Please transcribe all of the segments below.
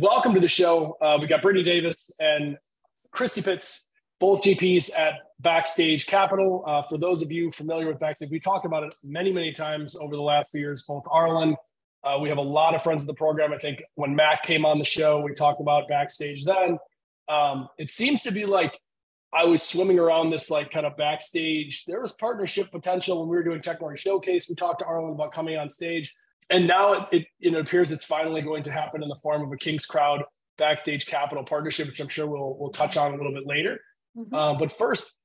welcome to the show. Uh, we got Brittany Davis and Christy Pitts, both GPs at Backstage Capital. Uh, for those of you familiar with Backstage, we talked about it many, many times over the last few years. Both Arlan, uh, we have a lot of friends of the program. I think when Mac came on the show, we talked about Backstage then. Um, it seems to be like I was swimming around this like kind of backstage. There was partnership potential when we were doing Technology Showcase. We talked to Arlan about coming on stage and now it, it, it appears it's finally going to happen in the form of a KingsCrowd backstage capital partnership, which I'm sure we'll we'll touch on a little bit later. Mm-hmm. Uh, but first,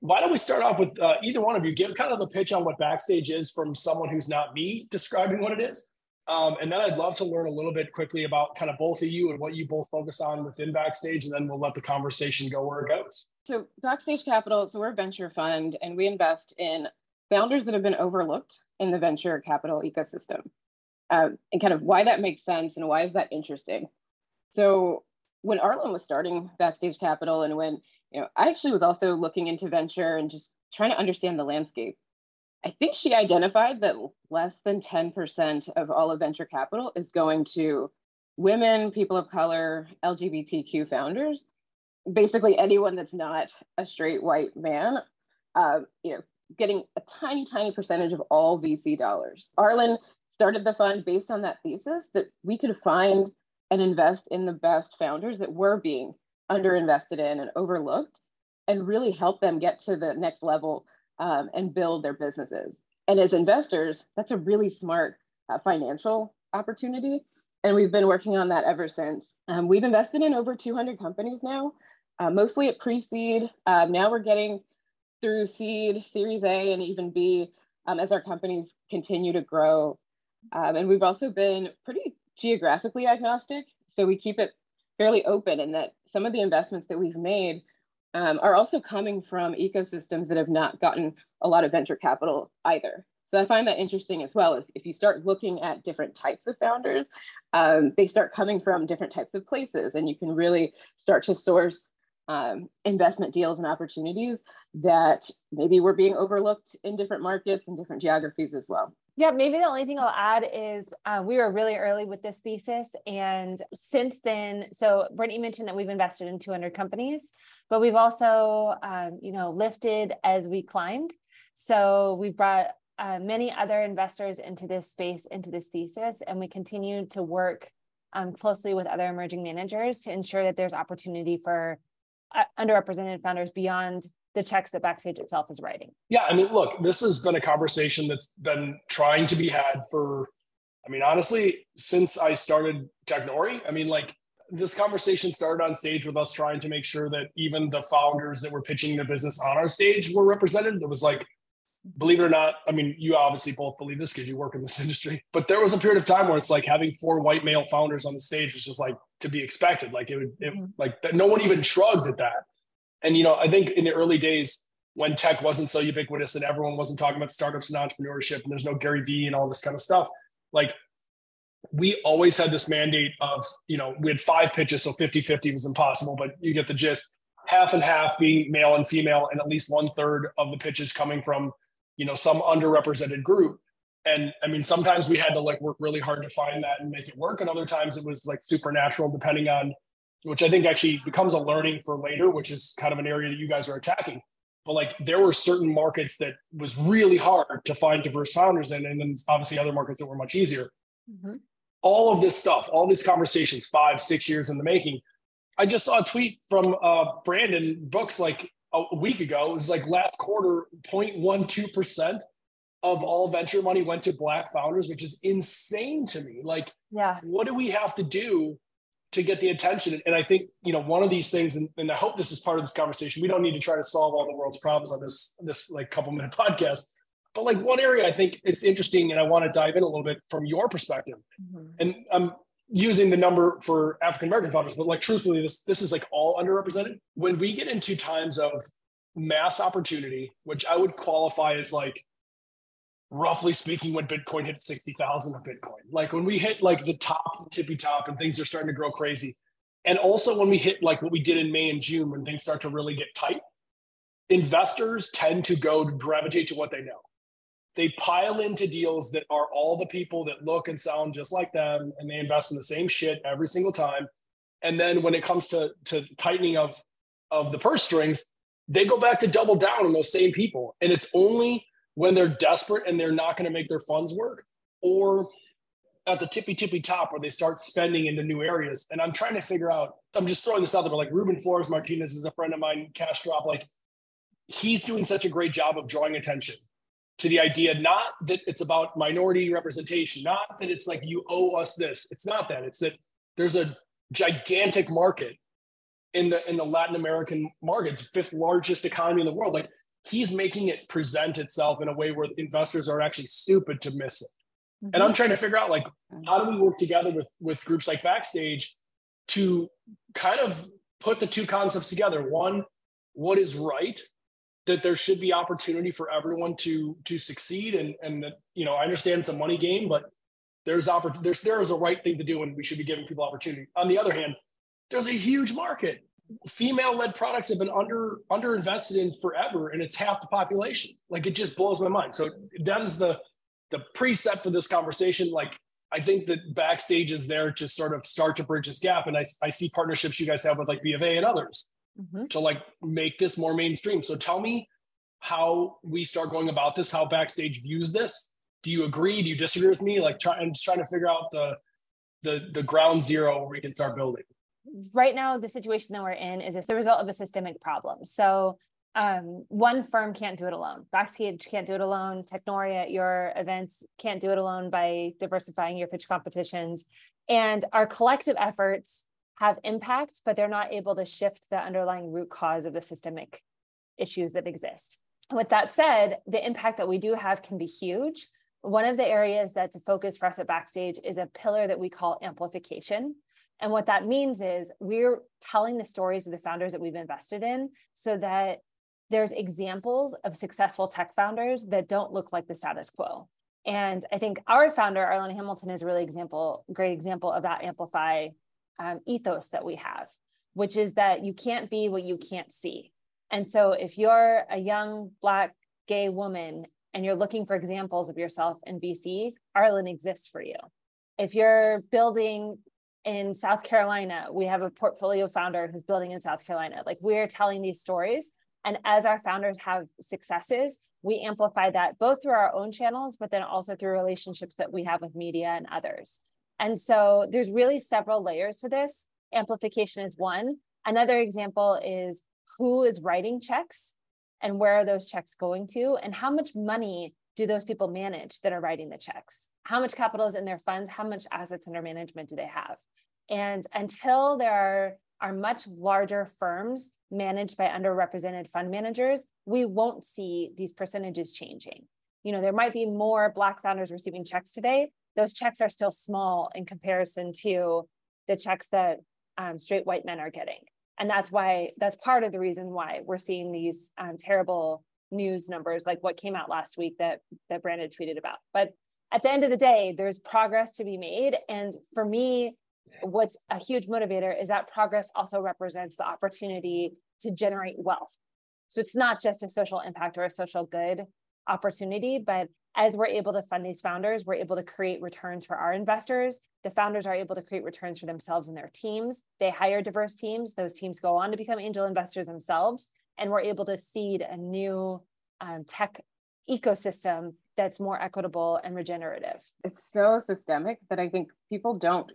why don't we start off with uh, either one of you give kind of the pitch on what backstage is from someone who's not me describing what it is, um, and then I'd love to learn a little bit quickly about kind of both of you and what you both focus on within backstage, and then we'll let the conversation go where it goes. So backstage capital, so we're a venture fund, and we invest in founders that have been overlooked in the venture capital ecosystem um, and kind of why that makes sense and why is that interesting. So when Arlan was starting Backstage Capital and when, you know, I actually was also looking into venture and just trying to understand the landscape. I think she identified that less than 10% of all of venture capital is going to women, people of color, LGBTQ founders, basically anyone that's not a straight white man, uh, you know, getting a tiny, tiny percentage of all VC dollars. Arlan started the fund based on that thesis that we could find and invest in the best founders that were being underinvested in and overlooked and really help them get to the next level um, and build their businesses. And as investors, that's a really smart uh, financial opportunity. And we've been working on that ever since. Um, we've invested in over 200 companies now, uh, mostly at pre seed. Um, now we're getting through seed, Series A, and even B um, as our companies continue to grow um, and we've also been pretty geographically agnostic. So we keep it fairly open in that some of the investments that we've made um, are also coming from ecosystems that have not gotten a lot of venture capital either. So I find that interesting as well. If, if you start looking at different types of founders, um, they start coming from different types of places, and you can really start to source um, investment deals and opportunities that maybe were being overlooked in different markets and different geographies as well. Yeah, maybe the only thing I'll add is uh, we were really early with this thesis. And since then, so Brittany mentioned that we've invested in 200 companies, but we've also, um, you know, lifted as we climbed. So we brought uh, many other investors into this space, into this thesis, and we continue to work um, closely with other emerging managers to ensure that there's opportunity for uh, underrepresented founders beyond the checks that Backstage itself is writing. Yeah, I mean, look, this has been a conversation that's been trying to be had for, I mean, honestly, since I started Technori. I mean, like this conversation started on stage with us trying to make sure that even the founders that were pitching their business on our stage were represented. It was like, believe it or not, I mean, you obviously both believe this because you work in this industry, but there was a period of time where it's like having four white male founders on the stage was just like to be expected. Like it would, it, mm-hmm. like no one even shrugged at that. And you know, I think in the early days when tech wasn't so ubiquitous and everyone wasn't talking about startups and entrepreneurship and there's no Gary Vee and all this kind of stuff, like we always had this mandate of, you know, we had five pitches, so 50-50 was impossible, but you get the gist. Half and half being male and female, and at least one third of the pitches coming from, you know, some underrepresented group. And I mean, sometimes we had to like work really hard to find that and make it work. And other times it was like supernatural, depending on which I think actually becomes a learning for later, which is kind of an area that you guys are attacking. But like there were certain markets that was really hard to find diverse founders in, and then obviously other markets that were much easier. Mm-hmm. All of this stuff, all these conversations, five, six years in the making. I just saw a tweet from uh, Brandon Books like a week ago. It was like last quarter, 0.12% of all venture money went to black founders, which is insane to me. Like, yeah, what do we have to do to get the attention. And I think, you know, one of these things, and, and, I hope this is part of this conversation, we don't need to try to solve all the world's problems on this, this like couple minute podcast. But like one area I think it's interesting, and I want to dive in a little bit from your perspective. Mm-hmm. And I'm using the number for African American founders, but like truthfully, this this is like all underrepresented. When we get into times of mass opportunity, which I would qualify as like roughly speaking, when Bitcoin hit 60,000 of Bitcoin. Like when we hit like the top, tippy top, and things are starting to grow crazy. And also when we hit like what we did in May and June, when things start to really get tight, investors tend to go to gravitate to what they know. they pile into deals that are all the people that look and sound just like them and they invest in the same shit every single time and then when it comes to to tightening of of the purse strings they go back to double down on those same people and it's only when they're desperate and they're not going to make their funds work or at the tippy tippy top where they start spending into new areas and i'm trying to figure out i'm just throwing this out there but like ruben flores martinez is a friend of mine Cashdrop like he's doing such a great job of drawing attention to the idea not that it's about minority representation, not that it's like you owe us this. It's not that. It's that there's a gigantic market in the in the Latin American market. It's fifth largest economy in the world. Like he's making it present itself in a way where investors are actually stupid to miss it. Mm-hmm. And I'm mm-hmm. trying to figure out like how do we work together with with groups like Backstage to kind of put the two concepts together. One, what is right that there should be opportunity for everyone to to succeed and and that you know I understand it's a money game but there's oppor- there's there is a right thing to do and we should be giving people opportunity on the other hand there's a huge market female led products have been under underinvested in forever and it's half the population like it just blows my mind so that is the the precept for this conversation like I think that backstage is there to sort of start to bridge this gap and I, I see partnerships you guys have with like B of A and others mm-hmm. to like make this more mainstream. So tell me how we start going about this, how Backstage views this. Do you agree? Do you disagree with me? Like try, I'm just trying to figure out the the the ground zero where we can start building. Right now, the situation that we're in is the result of a systemic problem. So um, one firm can't do it alone. Backstage can't do it alone. Technoria at your events can't do it alone by diversifying your pitch competitions. And our collective efforts have impact, but they're not able to shift the underlying root cause of the systemic issues that exist. With that said, the impact that we do have can be huge. One of the areas that's a focus for us at Backstage is a pillar that we call amplification. And what that means is we're telling the stories of the founders that we've invested in so that there's examples of successful tech founders that don't look like the status quo. And I think our founder, Arlan Hamilton, is a really example, great example of that amplify um, ethos that we have, which is that you can't be what you can't see. And so if you're a young Black gay woman and you're looking for examples of yourself in VC, Arlan exists for you. If you're building in South Carolina, we have a portfolio founder who's building in South Carolina. Like we're telling these stories. And as our founders have successes, we amplify that both through our own channels, but then also through relationships that we have with media and others. And so there's really several layers to this. Amplification is one. Another example is who is writing checks and where are those checks going to and how much money do those people manage that are writing the checks? How much capital is in their funds? How much assets under management do they have? And until there are, are much larger firms managed by underrepresented fund managers, we won't see these percentages changing. You know, there might be more Black founders receiving checks today, those checks are still small in comparison to the checks that um, straight white men are getting. And that's why, that's part of the reason why we're seeing these um, terrible news numbers like what came out last week that, that Brandon tweeted about. But at the end of the day, there's progress to be made. And for me, what's a huge motivator is that progress also represents the opportunity to generate wealth. So it's not just a social impact or a social good opportunity, but as we're able to fund these founders, we're able to create returns for our investors. The founders are able to create returns for themselves and their teams. They hire diverse teams. Those teams go on to become angel investors themselves. And we're able to seed a new um, tech ecosystem that's more equitable and regenerative. It's so systemic that I think people don't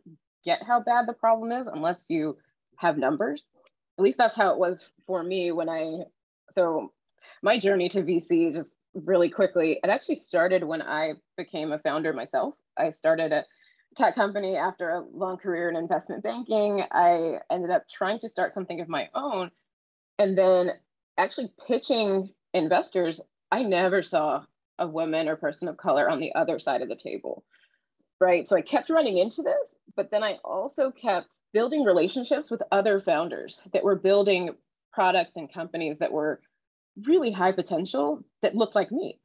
get how bad the problem is unless you have numbers. At least that's how it was for me when I, so my journey to VC just really quickly. It actually started when I became a founder myself. I started a tech company after a long career in investment banking. I ended up trying to start something of my own and then actually pitching investors. I never saw a woman or person of color on the other side of the table. Right. So I kept running into this, but then I also kept building relationships with other founders that were building products and companies that were really high potential that looked like me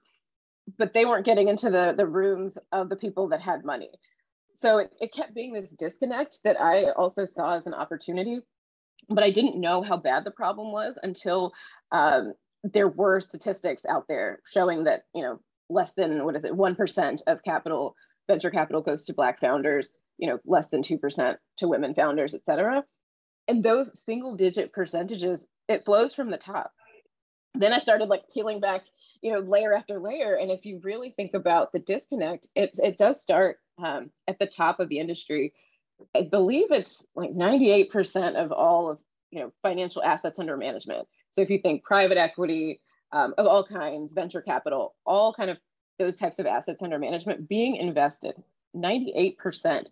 but they weren't getting into the the rooms of the people that had money so it, it kept being this disconnect that i also saw as an opportunity but i didn't know how bad the problem was until um, there were statistics out there showing that you know less than what is it, 1% of capital, venture capital goes to Black founders, you know, less than 2% to women founders, et cetera. And those single digit percentages, it flows from the top. Then I started like peeling back, you know, layer after layer. And if you really think about the disconnect, it, it does start um, at the top of the industry. I believe it's like 98% of all of, you know, financial assets under management. So if you think private equity um, of all kinds, venture capital, all kind of those types of assets under management being invested, 98%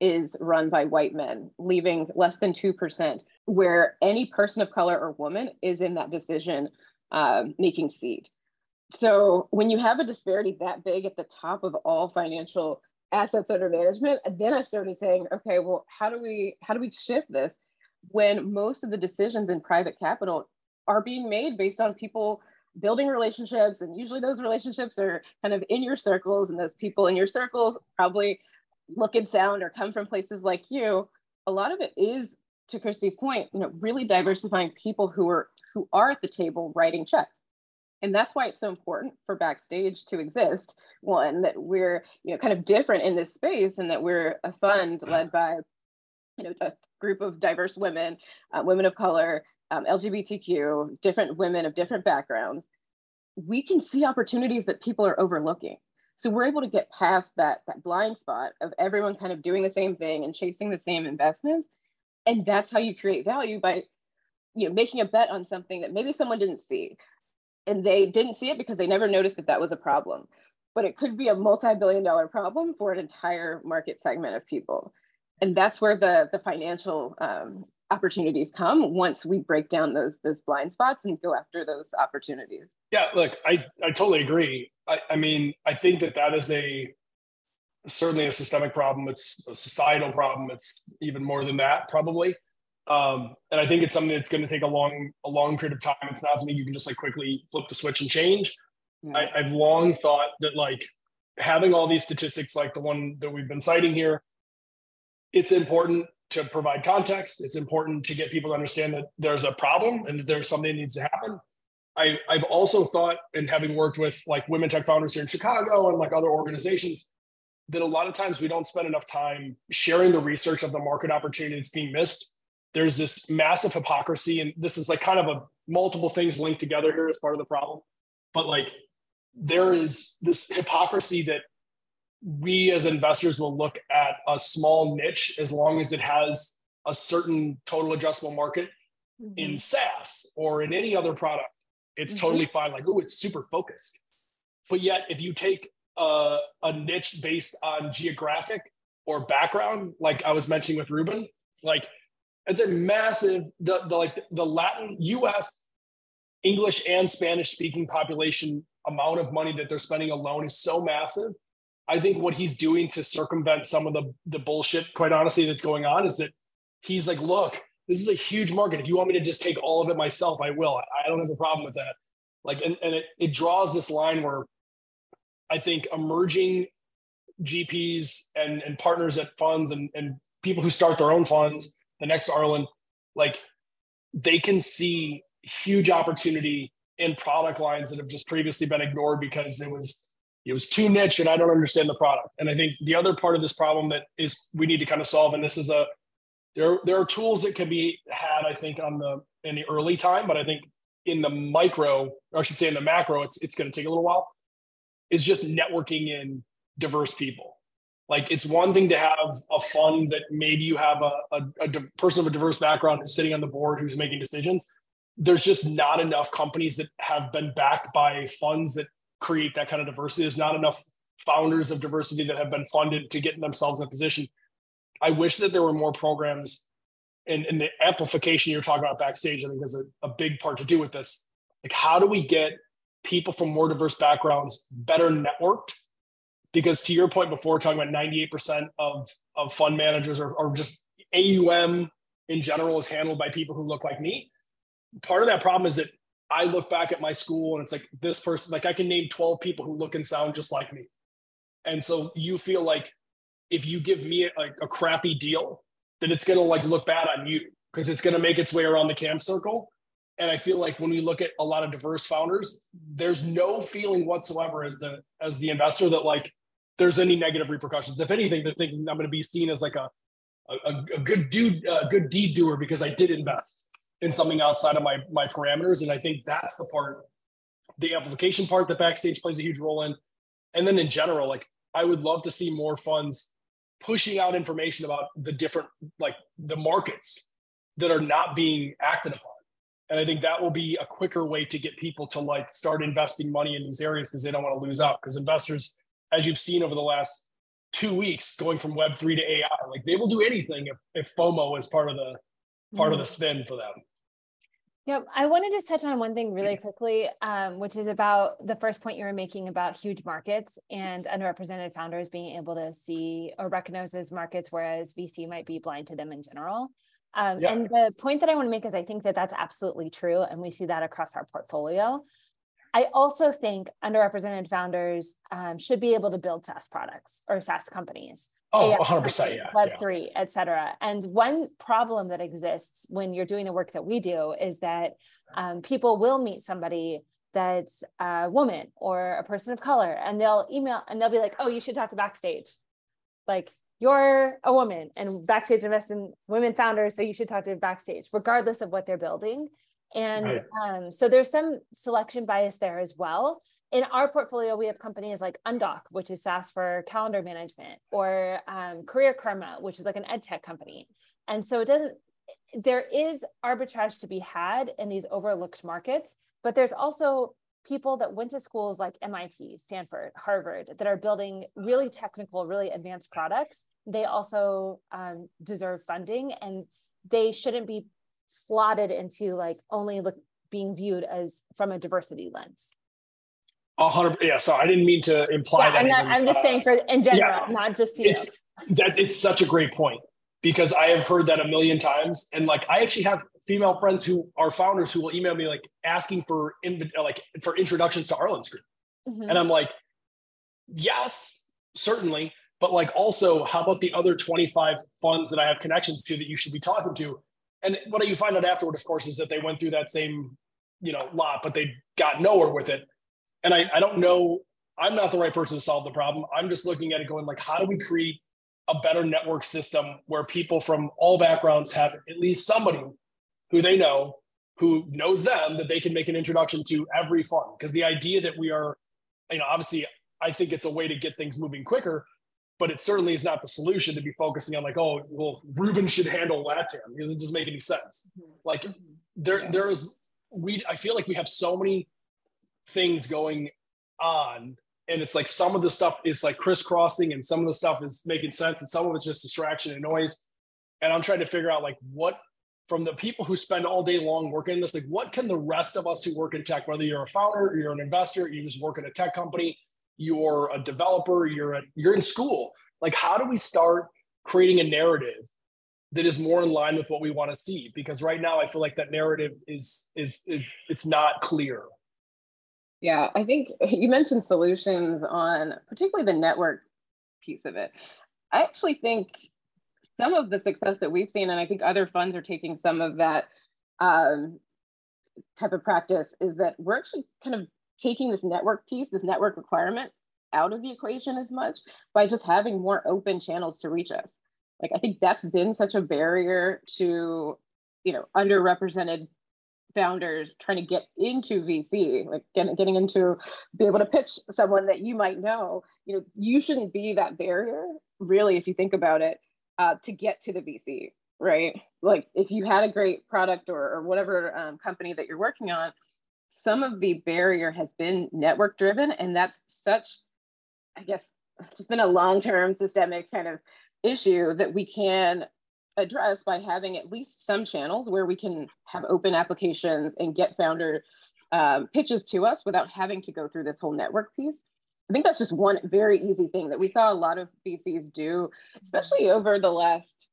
is run by white men, leaving less than 2%, where any person of color or woman is in that decision um, making seat. So when you have a disparity that big at the top of all financial assets under management, then I started saying, okay, well, how do we how do we shift this when most of the decisions in private capital are being made based on people building relationships and usually those relationships are kind of in your circles and those people in your circles probably look and sound or come from places like you. A lot of it is to christy's point you know really diversifying people who are who are at the table writing checks. And that's why it's so important for backstage to exist. One that we're you know kind of different in this space and that we're a fund led by you know a group of diverse women uh, women of color um, LGBTQ, different women of different backgrounds, we can see opportunities that people are overlooking. So we're able to get past that, that blind spot of everyone kind of doing the same thing and chasing the same investments. And that's how you create value by you know, making a bet on something that maybe someone didn't see. And they didn't see it because they never noticed that that was a problem. But it could be a multi-billion dollar problem for an entire market segment of people. And that's where the, the financial um, opportunities come once we break down those those blind spots and go after those opportunities. Yeah look i i totally agree. I, I mean i think that that is a certainly a systemic problem. It's a societal problem. It's even more than that probably. Um, and i think it's something that's going to take a long a long period of time. It's not something you can just like quickly flip the switch and change. Yeah. I, i've long thought that like having all these statistics like the one that we've been citing here it's important to provide context. It's important to get people to understand that there's a problem and that there's something that needs to happen. I, I've also thought, and having worked with like women tech founders here in Chicago and like other organizations, that a lot of times we don't spend enough time sharing the research of the market opportunity that's being missed. There's this massive hypocrisy, and this is like kind of a multiple things linked together here as part of the problem. But like there is this hypocrisy that we as investors will look at a small niche as long as it has a certain total addressable market mm-hmm. in SaaS or in any other product. It's mm-hmm. totally fine. Like, oh, it's super focused. But yet, if you take a, a niche based on geographic or background, like I was mentioning with Ruben, like it's a massive the, the like the Latin US English and Spanish speaking population amount of money that they're spending alone is so massive I think what he's doing to circumvent some of the the bullshit, quite honestly, that's going on is that he's like, look, this is a huge market. If you want me to just take all of it myself, I will. I don't have a problem with that. Like, and, and it, it draws this line where I think emerging GPs and, and partners at funds and, and people who start their own funds, the next Arlan, like they can see huge opportunity in product lines that have just previously been ignored because it was it was too niche and I don't understand the product. And I think the other part of this problem that is we need to kind of solve, and this is a there there are tools that can be had, I think, on the in the early time, but I think in the micro, or I should say in the macro, it's it's going to take a little while. Is just networking in diverse people. Like it's one thing to have a fund that maybe you have a, a, a person of a diverse background who's sitting on the board who's making decisions. There's just not enough companies that have been backed by funds that create that kind of diversity. There's not enough founders of diversity that have been funded to get themselves in a position. I wish that there were more programs and, and the amplification you're talking about backstage, I think is a, a big part to do with this. Like, how do we get people from more diverse backgrounds better networked? Because to your point before, talking about 98% of, of fund managers or, or just AUM in general is handled by people who look like me. Part of that problem is that I look back at my school and it's like this person, like I can name 12 people who look and sound just like me. And so you feel like if you give me a, a crappy deal, then it's going to like look bad on you because it's going to make its way around the cam circle. And I feel like when we look at a lot of diverse founders, there's no feeling whatsoever as the as the investor that like there's any negative repercussions. If anything, they're thinking I'm going to be seen as like a a, a good dude, a good deed doer because I did invest in something outside of my my parameters. And I think that's the part, the amplification part that backstage plays a huge role in. And then in general, like I would love to see more funds pushing out information about the different like the markets that are not being acted upon and i think that will be a quicker way to get people to like start investing money in these areas because they don't want to lose out because investors as you've seen over the last two weeks going from web 3 to ai like they will do anything if, if fomo is part of the part mm-hmm. of the spin for them yeah, I want to just touch on one thing really quickly, um, which is about the first point you were making about huge markets and underrepresented founders being able to see or recognize those markets, whereas VC might be blind to them in general. Um, yeah. And the point that I want to make is I think that that's absolutely true. And we see that across our portfolio. I also think underrepresented founders um, should be able to build SaaS products or SaaS companies. Oh, 100%. Yeah. Web3, yeah. et cetera. And one problem that exists when you're doing the work that we do is that um, people will meet somebody that's a woman or a person of color and they'll email and they'll be like, oh, you should talk to Backstage. Like, you're a woman and Backstage invests in women founders, so you should talk to Backstage, regardless of what they're building. And right. um, so there's some selection bias there as well in our portfolio, we have companies like Undock, which is SaaS for calendar management, or um, Career Karma, which is like an ed tech company. And so it doesn't, there is arbitrage to be had in these overlooked markets, but there's also people that went to schools like MIT, Stanford, Harvard that are building really technical, really advanced products. They also um, deserve funding and they shouldn't be slotted into like only look, being viewed as from a diversity lens. A hundred, yeah. So I didn't mean to imply yeah, that. I'm, not, I'm just uh, saying for in general, yeah, not just you. It's that it's such a great point because I have heard that a million times, and like I actually have female friends who are founders who will email me like asking for in like for introductions to Arlan's group, mm-hmm. and I'm like, yes, certainly, but like also, how about the other 25 funds that I have connections to that you should be talking to? And what you find out afterward, of course, is that they went through that same you know lot, but they got nowhere with it and I, I don't know, I'm not the right person to solve the problem. I'm just looking at it going like, how do we create a better network system where people from all backgrounds have at least somebody who they know who knows them that they can make an introduction to every fund because the idea that we are you know obviously i think it's a way to get things moving quicker but it certainly is not the solution to be focusing on like oh well ruben should handle latam it doesn't just make any sense mm-hmm. like mm-hmm. there there's we i feel like we have so many things going on. And it's like some of the stuff is like crisscrossing and some of the stuff is making sense and some of it's just distraction and noise. And i'm trying to figure out like what from the people who spend all day long working this like what can the rest of us who work in tech whether you're a founder or you're an investor you just work in a tech company you're a developer you're you're in school like how do we start creating a narrative that is more in line with what we want to see? Because right now i feel like that narrative is is, is it's not clear yeah, I think you mentioned solutions on particularly the network piece of it. I actually think some of the success that we've seen, and I think other funds are taking some of that um, type of practice, is that we're actually kind of taking this network piece, this network requirement out of the equation as much by just having more open channels to reach us. Like I think that's been such a barrier to, you know, underrepresented founders trying to get into VC, like get, getting into be able to pitch someone that you might know, you know, you shouldn't be that barrier, really, if you think about it, uh, to get to the VC, right? Like if you had a great product or, or whatever um, company that you're working on, some of the barrier has been network driven, and that's such, I guess, it's been a long term systemic kind of issue that we can address by having at least some channels where we can have open applications and get founder um, pitches to us without having to go through this whole network piece. I think that's just one very easy thing that we saw a lot of VCs do, especially over the last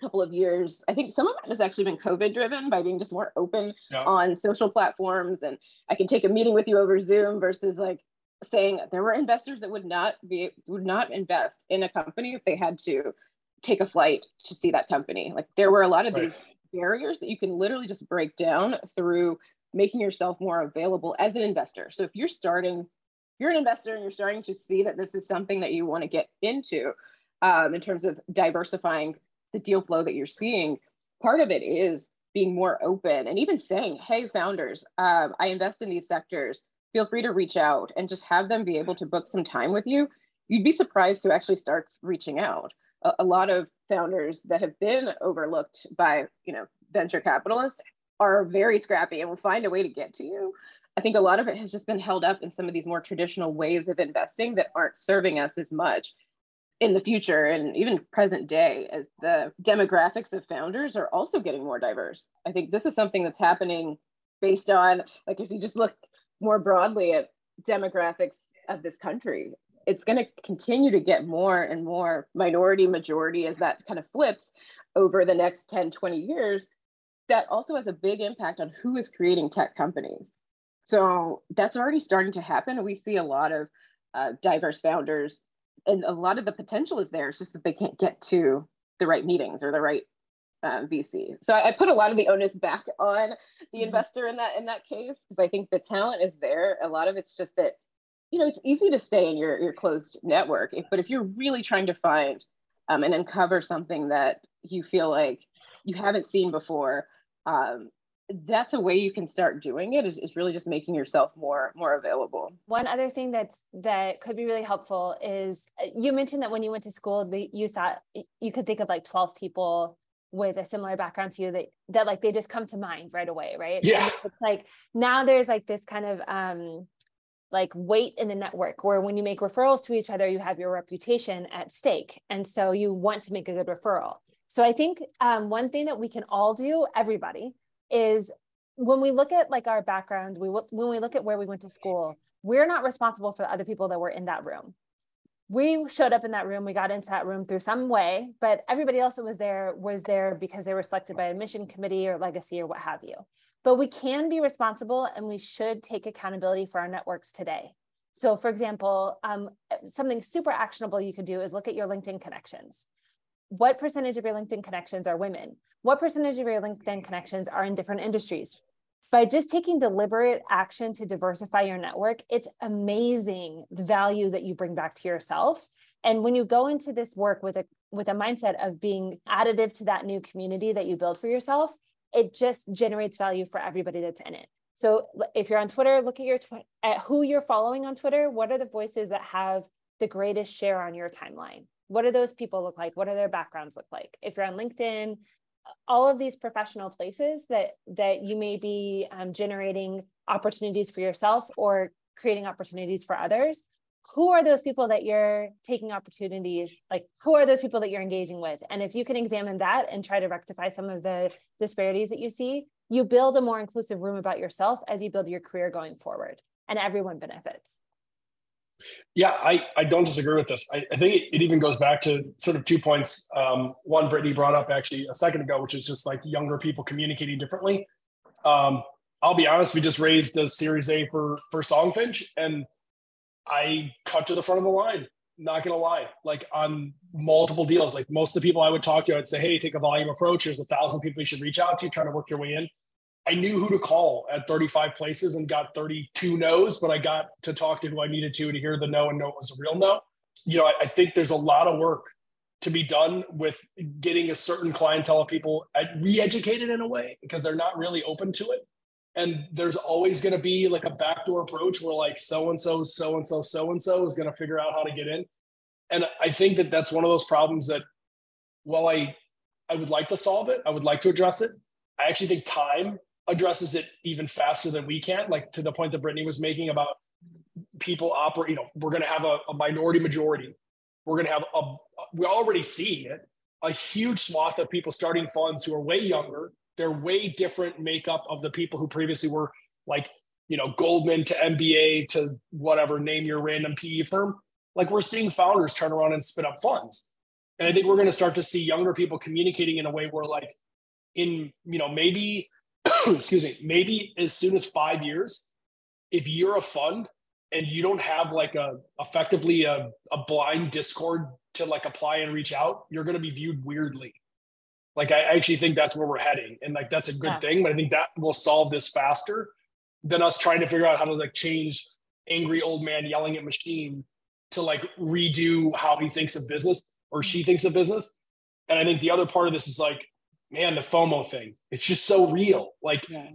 couple of years. I think some of it has actually been COVID driven by being just more open yeah. on social platforms. And I can take a meeting with you over Zoom versus like saying there were investors that would not be would not invest in a company if they had to take a flight to see that company. Like there were a lot of right. these barriers that you can literally just break down through making yourself more available as an investor. So if you're starting, you're an investor and you're starting to see that this is something that you want to get into um, in terms of diversifying the deal flow that you're seeing, part of it is being more open and even saying, hey, founders, um, I invest in these sectors. Feel free to reach out and just have them be able to book some time with you. You'd be surprised who actually starts reaching out. A, a lot of founders that have been overlooked by, you know, venture capitalists are very scrappy and will find a way to get to you. I think a lot of it has just been held up in some of these more traditional ways of investing that aren't serving us as much in the future and even present day as the demographics of founders are also getting more diverse. I think this is something that's happening based on, like, if you just look more broadly at demographics of this country, it's going to continue to get more and more minority majority as that kind of flips over the next 10, 20 years. That also has a big impact on who is creating tech companies. So that's already starting to happen. We see a lot of uh, diverse founders and a lot of the potential is there. It's just that they can't get to the right meetings or the right um, VC. So I, I, put a lot of the onus back on the mm-hmm. investor in that in that case because I think the talent is there. A lot of it's just that you know it's easy to stay in your your closed network, if, but if you're really trying to find um, and uncover something that you feel like you haven't seen before, um, that's a way you can start doing it is, is really just making yourself more more available. One other thing that's that could be really helpful is uh, you mentioned that when you went to school the, you thought you could think of like 12 people with a similar background to you that that like they just come to mind right away right? Yeah. It's like now there's like this kind of um like weight in the network where when you make referrals to each other you have your reputation at stake and so you want to make a good referral so i think um, one thing that we can all do everybody is when we look at like our background, we look when we look at where we went to school, we're not responsible for the other people that were in that room. We showed up in that room, we got into that room through some way, but everybody else that was there was there because they were selected by admission committee or legacy or what have you. But we can be responsible and we should take accountability for our networks today. So, for example, um, something super actionable you could do is look at your LinkedIn connections what percentage of your LinkedIn connections are women? What percentage of your LinkedIn connections are in different industries? By just taking deliberate action to diversify your network, it's amazing the value that you bring back to yourself. And when you go into this work with a with a mindset of being additive to that new community that you build for yourself, it just generates value for everybody that's in it. So if you're on Twitter, look at your tw- at who you're following on Twitter. What are the voices that have the greatest share on your timeline? what do those people look like what do their backgrounds look like if you're on linkedin all of these professional places that that you may be um, generating opportunities for yourself or creating opportunities for others who are those people that you're taking opportunities like who are those people that you're engaging with and if you can examine that and try to rectify some of the disparities that you see you build a more inclusive room about yourself as you build your career going forward and everyone benefits yeah, I, I don't disagree with this. I, I think it, even goes back to sort of two points. Um, one, Brittany brought up actually a second ago, which is just like younger people communicating differently. Um, I'll be honest, we just raised a Series A for for Songfinch, and I cut to the front of the line. Not gonna lie, like on multiple deals, like most of the people I would talk to, I'd say, "Hey, take a volume approach. There's a thousand people you should reach out to, trying to work your way in." I knew who to call at 35 places and got 32 no's, but I got to talk to who I needed to to hear the no and know it was a real no. You know, I, I think there's a lot of work to be done with getting a certain clientele of people re-educated in a way because they're not really open to it. And there's always going to be like a backdoor approach where like so and so, so and so, so and so is going to figure out how to get in. And I think that that's one of those problems that, while I I would like to solve it, I would like to address it. I actually think time addresses it even faster than we can, like to the point that Brittany was making about people operate, you know, we're going to have a, a, minority majority. We're going to have a, we're already seeing it, a huge swath of people starting funds who are way younger. They're way different makeup of the people who previously were like, you know, Goldman to MBA to whatever, name your random PE firm. Like we're seeing founders turn around and spin up funds. And I think we're going to start to see younger people communicating in a way where like in, you know, maybe excuse me, maybe as soon as five years, if you're a fund and you don't have like a effectively a, a blind discord to like apply and reach out, you're going to be viewed weirdly. Like I actually think that's where we're heading, and like that's a good yeah. thing. But I think that will solve this faster than us trying to figure out how to like change angry old man yelling at machine to like redo how he thinks of business or she mm-hmm. thinks of business. And I think the other part of this is like, man, the FOMO thing. It's just so real. Like, yeah.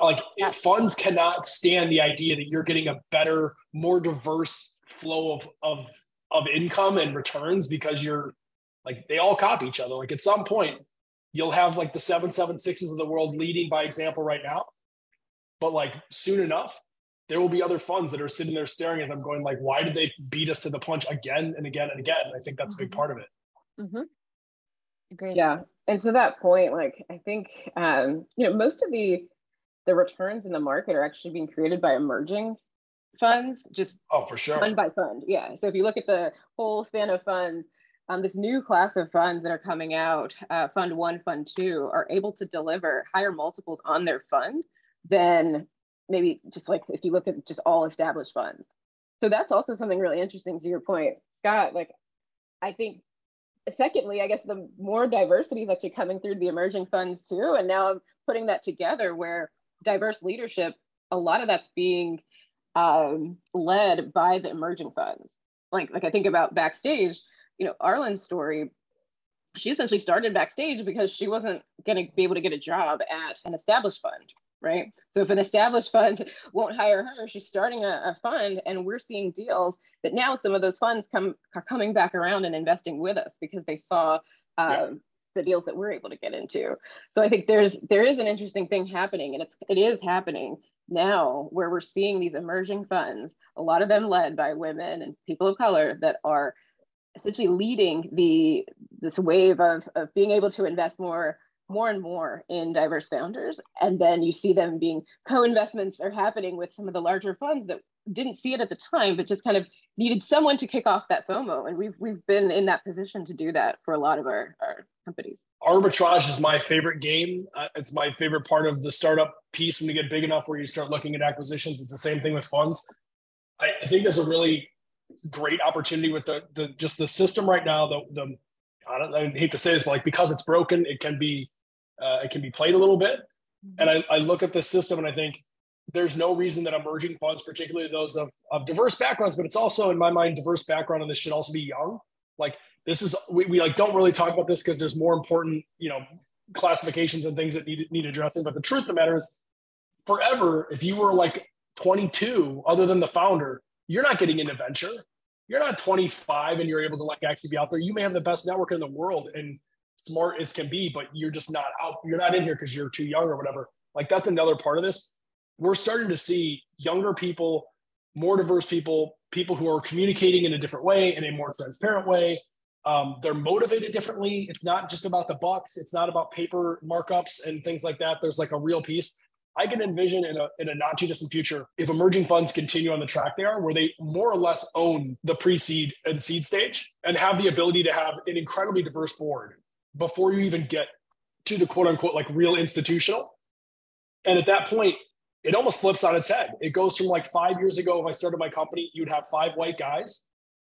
like yeah. funds cannot stand the idea that you're getting a better, more diverse flow of of of income and returns because you're like they all copy each other. Like at some point, you'll have like the seven seven sixes of the world leading by example right now, but like soon enough, there will be other funds that are sitting there staring at them, going like, "Why did they beat us to the punch again and again and again?" And I think that's mm-hmm. a big mm-hmm. part of it. Mm-hmm. Agreed. Yeah, and to that point, like I think um, you know most of the the returns in the market are actually being created by emerging funds, just oh for sure fund by fund. Yeah. So if you look at the whole span of funds, um, this new class of funds that are coming out, uh, Fund One, Fund Two, are able to deliver higher multiples on their fund than maybe just like if you look at just all established funds. So that's also something really interesting to your point, Scott. Like, I think, secondly, I guess the more diversity is actually coming through the emerging funds too. And now I'm putting that together where diverse leadership, a lot of that's being um, led by the emerging funds. Like, like I think about backstage, you know, Arlan's story, she essentially started backstage because she wasn't going to be able to get a job at an established fund, right? So if an established fund won't hire her, she's starting a, a, fund, and we're seeing deals that now some of those funds come are coming back around and investing with us because they saw um, yeah. the deals that we're able to get into. So I think there's there is an interesting thing happening, and it's it is happening now where we're seeing these emerging funds, a lot of them led by women and people of color that are essentially leading the this wave of, of being able to invest more more and more in diverse founders and then you see them being co-investments are happening with some of the larger funds that didn't see it at the time but just kind of needed someone to kick off that fomo and we've we've been in that position to do that for a lot of our, our companies arbitrage is my favorite game. Uh, it's my favorite part of the startup piece when you get big enough where you start looking at acquisitions. It's the same thing with funds. I, I think there's a really great opportunity with the, the just the system right now. The the I, don't, I hate to say this, but like because it's broken, it can be uh, it can be played a little bit. And I, I look at the system and I think there's no reason that emerging funds, particularly those of, of diverse backgrounds, but it's also in my mind diverse background, and this should also be young. Like this is we, we like don't really talk about this because there's more important you know classifications and things that need need addressing but the truth of the matter is forever if you were like 22 other than the founder you're not getting into venture you're not 25 and you're able to like actually be out there you may have the best network in the world and smart as can be but you're just not out you're not in here because you're too young or whatever like that's another part of this we're starting to see younger people more diverse people people who are communicating in a different way in a more transparent way um, they're motivated differently. It's not just about the bucks. It's not about paper markups and things like that. There's like a real piece. I can envision in a, in a not too distant future if emerging funds continue on the track they are, where they more or less own the pre seed and seed stage and have the ability to have an incredibly diverse board before you even get to the quote unquote like real institutional. And at that point, it almost flips on its head. It goes from like five years ago, if I started my company, you'd have five white guys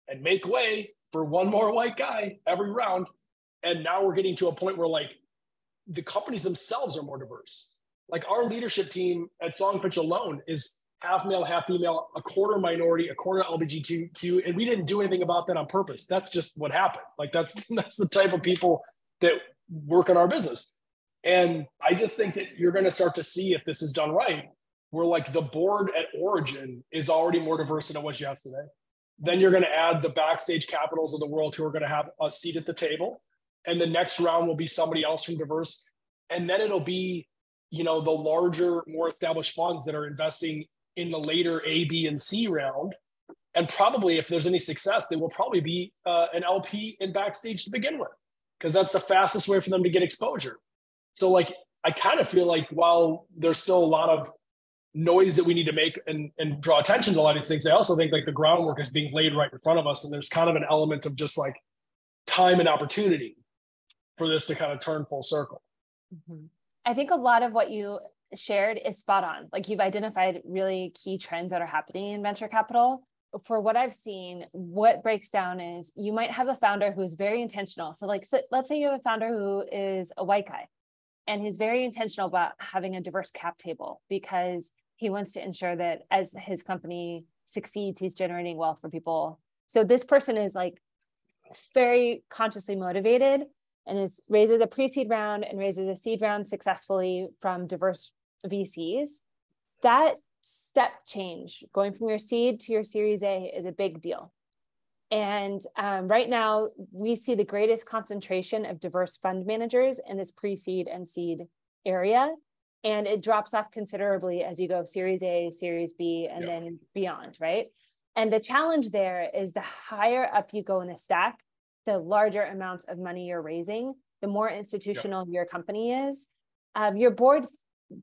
and make way for one more white guy every round. And now we're getting to a point where like the companies themselves are more diverse. Like our leadership team at Songfinch alone is half male, half female, a quarter minority, a quarter LGBTQ, and we didn't do anything about that on purpose. That's just what happened. Like that's that's the type of people that work in our business. And I just think that you're going to start to see if this is done right, where like the board at Origin is already more diverse than it was yesterday. Then you're going to add the backstage capitals of the world who are going to have a seat at the table. And the next round will be somebody else from diverse. And then it'll be, you know, the larger, more established funds that are investing in the later A, B, and C round. And probably if there's any success, they will probably be uh, an LP in backstage to begin with, because that's the fastest way for them to get exposure. So, like, I kind of feel like while there's still a lot of noise that we need to make and, and draw attention to a lot of these things. I also think like the groundwork is being laid right in front of us. And there's kind of an element of just like time and opportunity for this to kind of turn full circle. Mm-hmm. I think a lot of what you shared is spot on. Like you've identified really key trends that are happening in venture capital. for what I've seen, what breaks down is you might have a founder who is very intentional. So, like, so let's say you have a founder who is a white guy and he's very intentional about having a diverse cap table because he wants to ensure that as his company succeeds, he's generating wealth for people. So, this person is like very consciously motivated and is raises a pre-seed round and raises a seed round successfully from diverse VCs. That step change going from your seed to your series A is a big deal. And um, right now, we see the greatest concentration of diverse fund managers in this pre seed and seed area. And it drops off considerably as you go Series A, Series B, and then beyond, right? And the challenge there is the higher up you go in the stack, the larger amounts of money you're raising, the more institutional your company is. Um, your board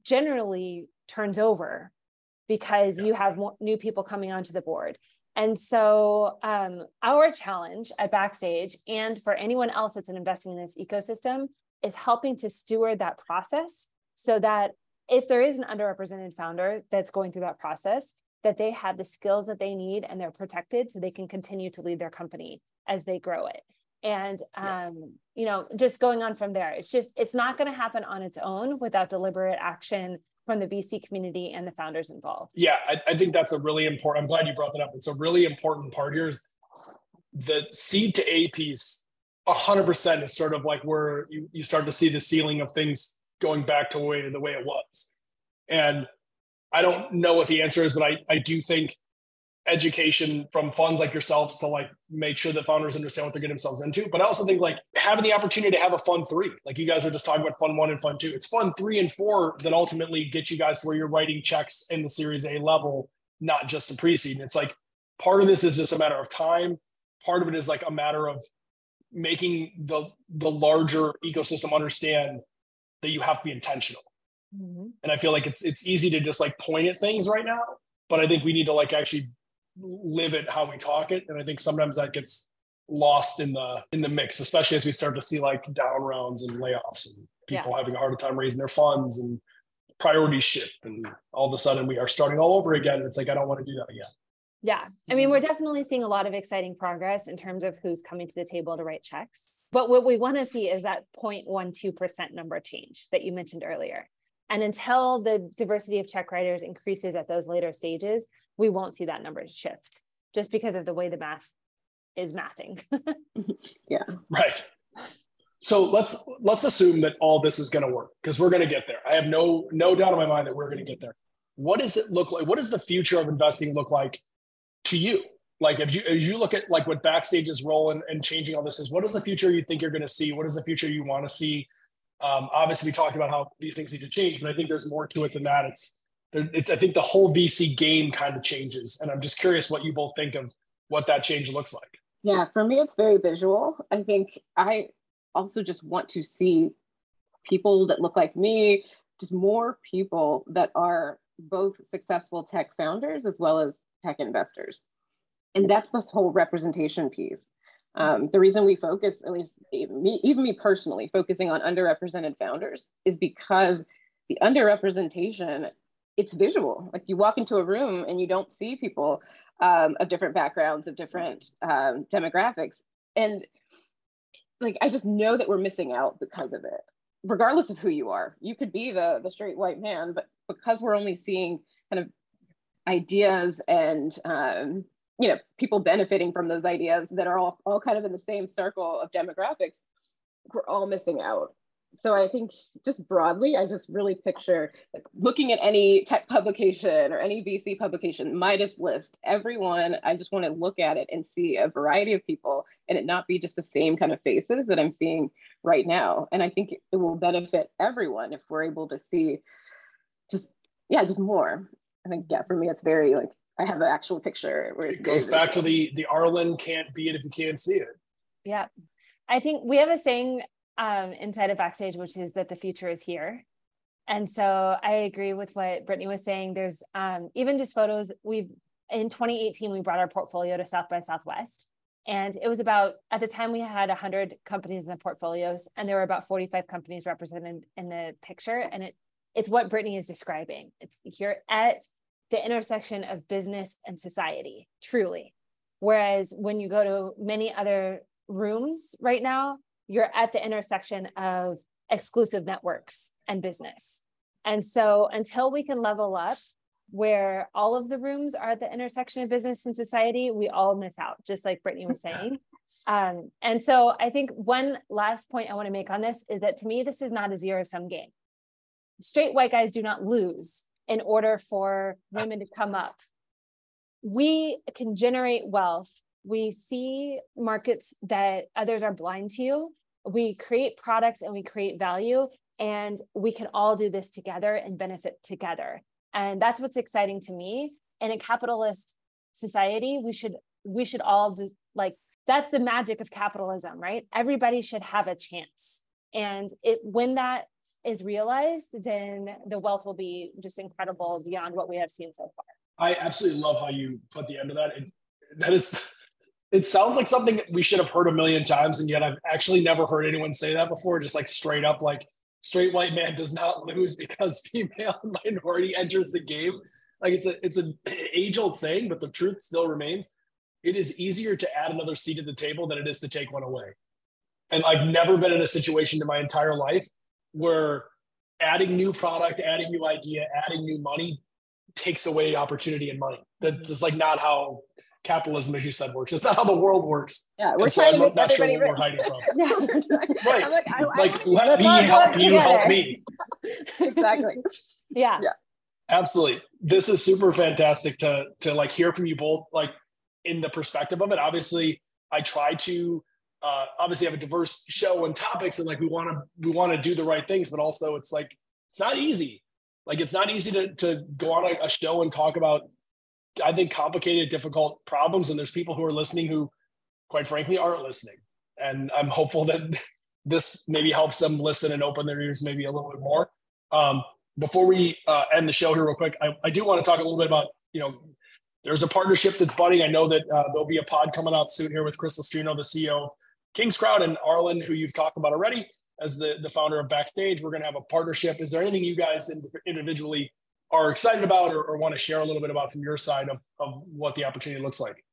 generally turns over because you have more, new people coming onto the board. And so, um, our challenge at Backstage and for anyone else that's investing in this ecosystem is helping to steward that process so that if there is an underrepresented founder that's going through that process, that they have the skills that they need and they're protected so they can continue to lead their company as they grow it. And um, you know, just going on from there, it's just it's not going to happen on its own without deliberate action from the VC community and the founders involved. Yeah, I, I think that's a really important. I'm glad you brought that up. It's a really important part here. Is the seed to A piece, hundred percent is sort of like where you, you start to see the ceiling of things going back to the way the way it was. And I don't know what the answer is, but I, I do think education from funds like yourselves to like make sure that founders understand what they're getting themselves into. But I also think like having the opportunity to have a fund three, like you guys were just talking about fund one and fund two. It's fund three and four that ultimately get you guys to where you're writing checks in the series A level, not just a pre-seed. And it's like part of this is just a matter of time. Part of it is like a matter of making the the larger ecosystem understand that you have to be intentional. Mm-hmm. And I feel like it's it's easy to just like point at things right now, but I think we need to like actually live it how we talk it. And i think sometimes that gets lost in the in the mix especially as we start to see like down rounds and layoffs and people yeah. having a harder time raising their funds and priorities shift and all of a sudden we are starting all over again. It's like i don't want to do that again. Yeah. I mean we're definitely seeing a lot of exciting progress in terms of who's coming to the table to write checks. But what we want to see is that 0.12% number change that you mentioned earlier and until the diversity of check writers increases at those later stages, we won't see that number shift just because of the way the math is mathing. yeah. Right. So let's let's assume that all this is going to work because we're going to get there. I have no no doubt in my mind that we're going to get there. What does it look like? What does the future of investing look like to you? Like if you if you look at like what Backstage's role and, and changing all this is, what is the future you think you're going to see? What is the future you want to see? Um, obviously, we talked about how these things need to change, but I think there's more to it than that. It's it's I think the whole VC game kind of changes, and I'm just curious what you both think of what that change looks like. Yeah, for me, it's very visual. I think I also just want to see people that look like me, just more people that are both successful tech founders as well as tech investors. And that's this whole representation piece. Um, the reason we focus, at least me, even me personally, focusing on underrepresented founders is because the underrepresentation, it's visual. Like you walk into a room and you don't see people um, of different backgrounds, of different um, demographics. And like, I just know that we're missing out because of it, regardless of who you are. You could be the, the straight white man, but because we're only seeing kind of ideas and um, you know people benefiting from those ideas that are all, all kind of in the same circle of demographics we're all missing out. So i think just broadly i just really picture like looking at any tech publication or any vc publication midas list everyone i just want to look at it and see a variety of people and it not be just the same kind of faces that i'm seeing right now. And i think it will benefit everyone if we're able to see just yeah just more. I think yeah for me it's very like I have an actual picture where it goes back to the the Arlan can't be it if you can't see it. Yeah. I think we have a saying um, inside of Backstage, which is that the future is here. And so I agree with what Brittany was saying. There's um, even just photos. We've in 2018, we brought our portfolio to South by Southwest. And it was about, at the time, we had 100 companies in the portfolios, and there were about 45 companies represented in the picture. And it it's what Brittany is describing. It's you're at the intersection of business and society, truly. Whereas when you go to many other rooms right now, you're at the intersection of exclusive networks and business. And so until we can level up where all of the rooms are at the intersection of business and society, we all miss out, just like Brittany was saying. Um, and so I think one last point I want to make on this is that to me, this is not a zero sum game. Straight white guys do not lose in order for uh. women to come up. We can generate wealth. We see markets that others are blind to. We create products and we create value, and we can all do this together and benefit together. And that's what's exciting to me. In a capitalist society, we should we should all just like that's the magic of capitalism, right? Everybody should have a chance. And it when that is realized, then the wealth will be just incredible beyond what we have seen so far. I absolutely love how you put the end of that. It, that is, it sounds like something we should have heard a million times, and yet I've actually never heard anyone say that before. Just like straight up, like straight white man does not lose because female minority enters the game. Like it's a it's an age old saying, but the truth still remains. It is easier to add another seat at the table than it is to take one away. And I've never been in a situation in my entire life where adding new product, adding new idea, adding new money takes away opportunity and money. That's just like not how capitalism, as you said, works. It's not how the world works. Yeah, we're and trying so to make not everybody sure we're hiding from. yeah. right. like, I, like I, let me help you help me. exactly. Yeah. Yeah. Absolutely. This is super fantastic to to like hear from you both, like in the perspective of it. Obviously, I try to uh, obviously have a diverse show and topics and like we want to we want to do the right things but also it's like it's not easy. Like it's not easy to to go on a, a show and talk about i think complicated difficult problems and there's people who are listening who quite frankly aren't listening. And i'm hopeful that this maybe helps them listen and open their ears maybe a little bit more. Um, before we uh, end the show here real quick I, I do want to talk a little bit about you know there's a partnership that's budding. I know that uh, there'll be a pod coming out soon here with chris Lustrino, the ceo KingsCrowd and Arlan, who you've talked about already as the, the founder of Backstage. We're going to have a partnership. Is there anything you guys individually are excited about or, or want to share a little bit about from your side of, of what the opportunity looks like?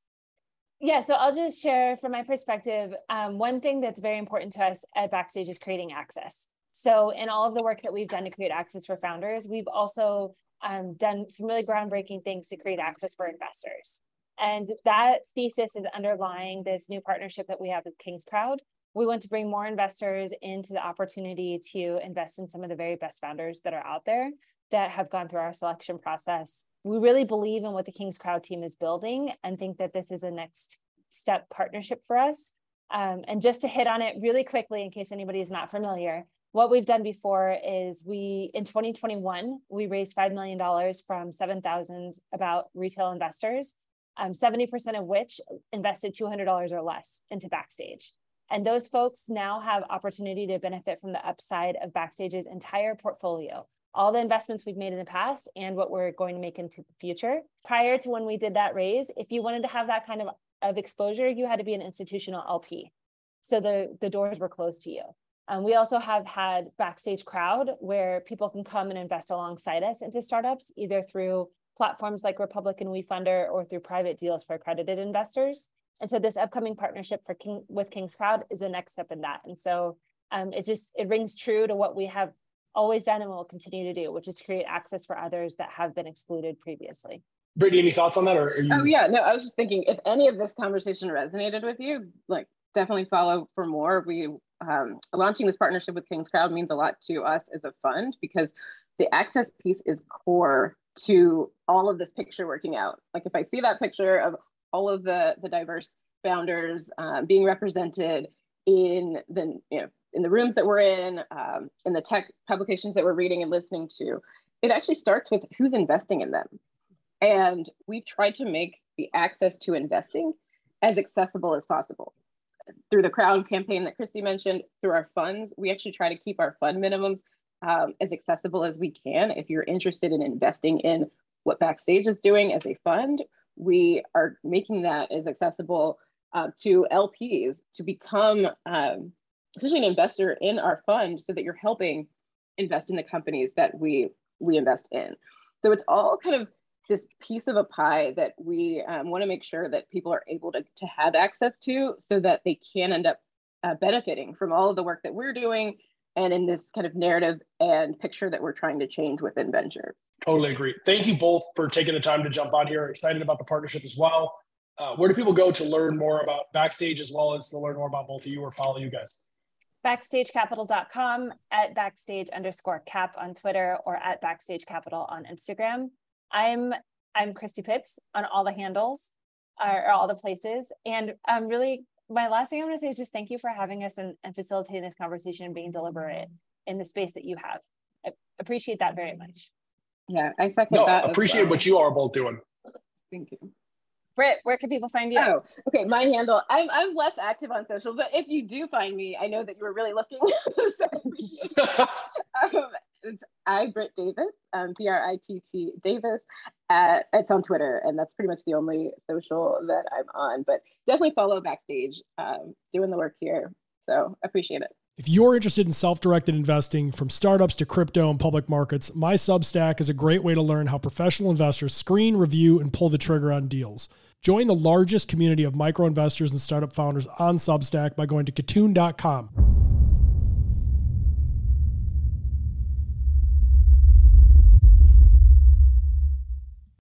Yeah, so I'll just share from my perspective. Um, one thing that's very important to us at Backstage is creating access. So, in all of the work that we've done to create access for founders, we've also um, done some really groundbreaking things to create access for investors. And that thesis is underlying this new partnership that we have with KingsCrowd. We want to bring more investors into the opportunity to invest in some of the very best founders that are out there that have gone through our selection process. We really believe in what the KingsCrowd team is building and think that this is a next step partnership for us. Um, and just to hit on it really quickly, in case anybody is not familiar, what we've done before is we in 2021 we raised $5 million from 7000 about retail investors um, 70% of which invested $200 or less into Backstage. And those folks now have opportunity to benefit from the upside of Backstage's entire portfolio, all the investments we've made in the past and what we're going to make into the future. Prior to when we did that raise, if you wanted to have that kind of, of exposure, you had to be an institutional LP. So the, the doors were closed to you. Um, we also have had Backstage Crowd where people can come and invest alongside us into startups, either through platforms like Republic and Wefunder or through private deals for accredited investors. And so this upcoming partnership for King with KingsCrowd is the next step in that. And so um, it just it rings true to what we have always done and will continue to do, which is to create access for others that have been excluded previously. Brittany, any thoughts on that? Or you... Oh yeah, no, I was just thinking if any of this conversation resonated with you, like definitely follow for more. We um, launching this partnership with KingsCrowd means a lot to us as a fund because the access piece is core to all of this picture working out. Like if I see that picture of all of the, the diverse founders uh, being represented in the, you know, in the rooms that we're in, um, in the tech publications that we're reading and listening to, it actually starts with who's investing in them. And we've tried to make the access to investing as accessible as possible. Through the crowd campaign that Christy mentioned, through our funds, we actually try to keep our fund minimums um, as accessible as we can. If you're interested in investing in what Backstage is doing as a fund, we are making that as accessible uh, to LPs to become um, essentially an investor in our fund so that you're helping invest in the companies that we we invest in. So it's all kind of this piece of a pie that we um, want to make sure that people are able to, to have access to so that they can end up uh, benefiting from all of the work that we're doing and in this kind of narrative and picture that we're trying to change within venture. Totally agree. Thank you both for taking the time to jump on here. Excited about the partnership as well. Uh, where do people go to learn more about Backstage as well as to learn more about both of you or follow you guys? Backstagecapital.com at backstage underscore cap on Twitter or at backstage capital on Instagram. I'm I'm Christy Pitts on all the handles uh, or all the places. And I'm really my last thing I'm going to say is just thank you for having us and, and facilitating this conversation and being deliberate in the space that you have. I appreciate that very much. Yeah, I second no, that. Appreciate well. what you are both doing. Thank you. Britt, where can people find you? Oh, okay. My handle. I'm I'm less active on social, but if you do find me, I know that you were really looking. so I appreciate it. um, it's I Britt Davis, um, B R I T T Davis. At, it's on Twitter, and that's pretty much the only social that I'm on. But definitely follow Backstage, um, doing the work here. So appreciate it. If you're interested in self directed investing from startups to crypto and public markets, my Substack is a great way to learn how professional investors screen, review, and pull the trigger on deals. Join the largest community of micro investors and startup founders on Substack by going to katoon.com.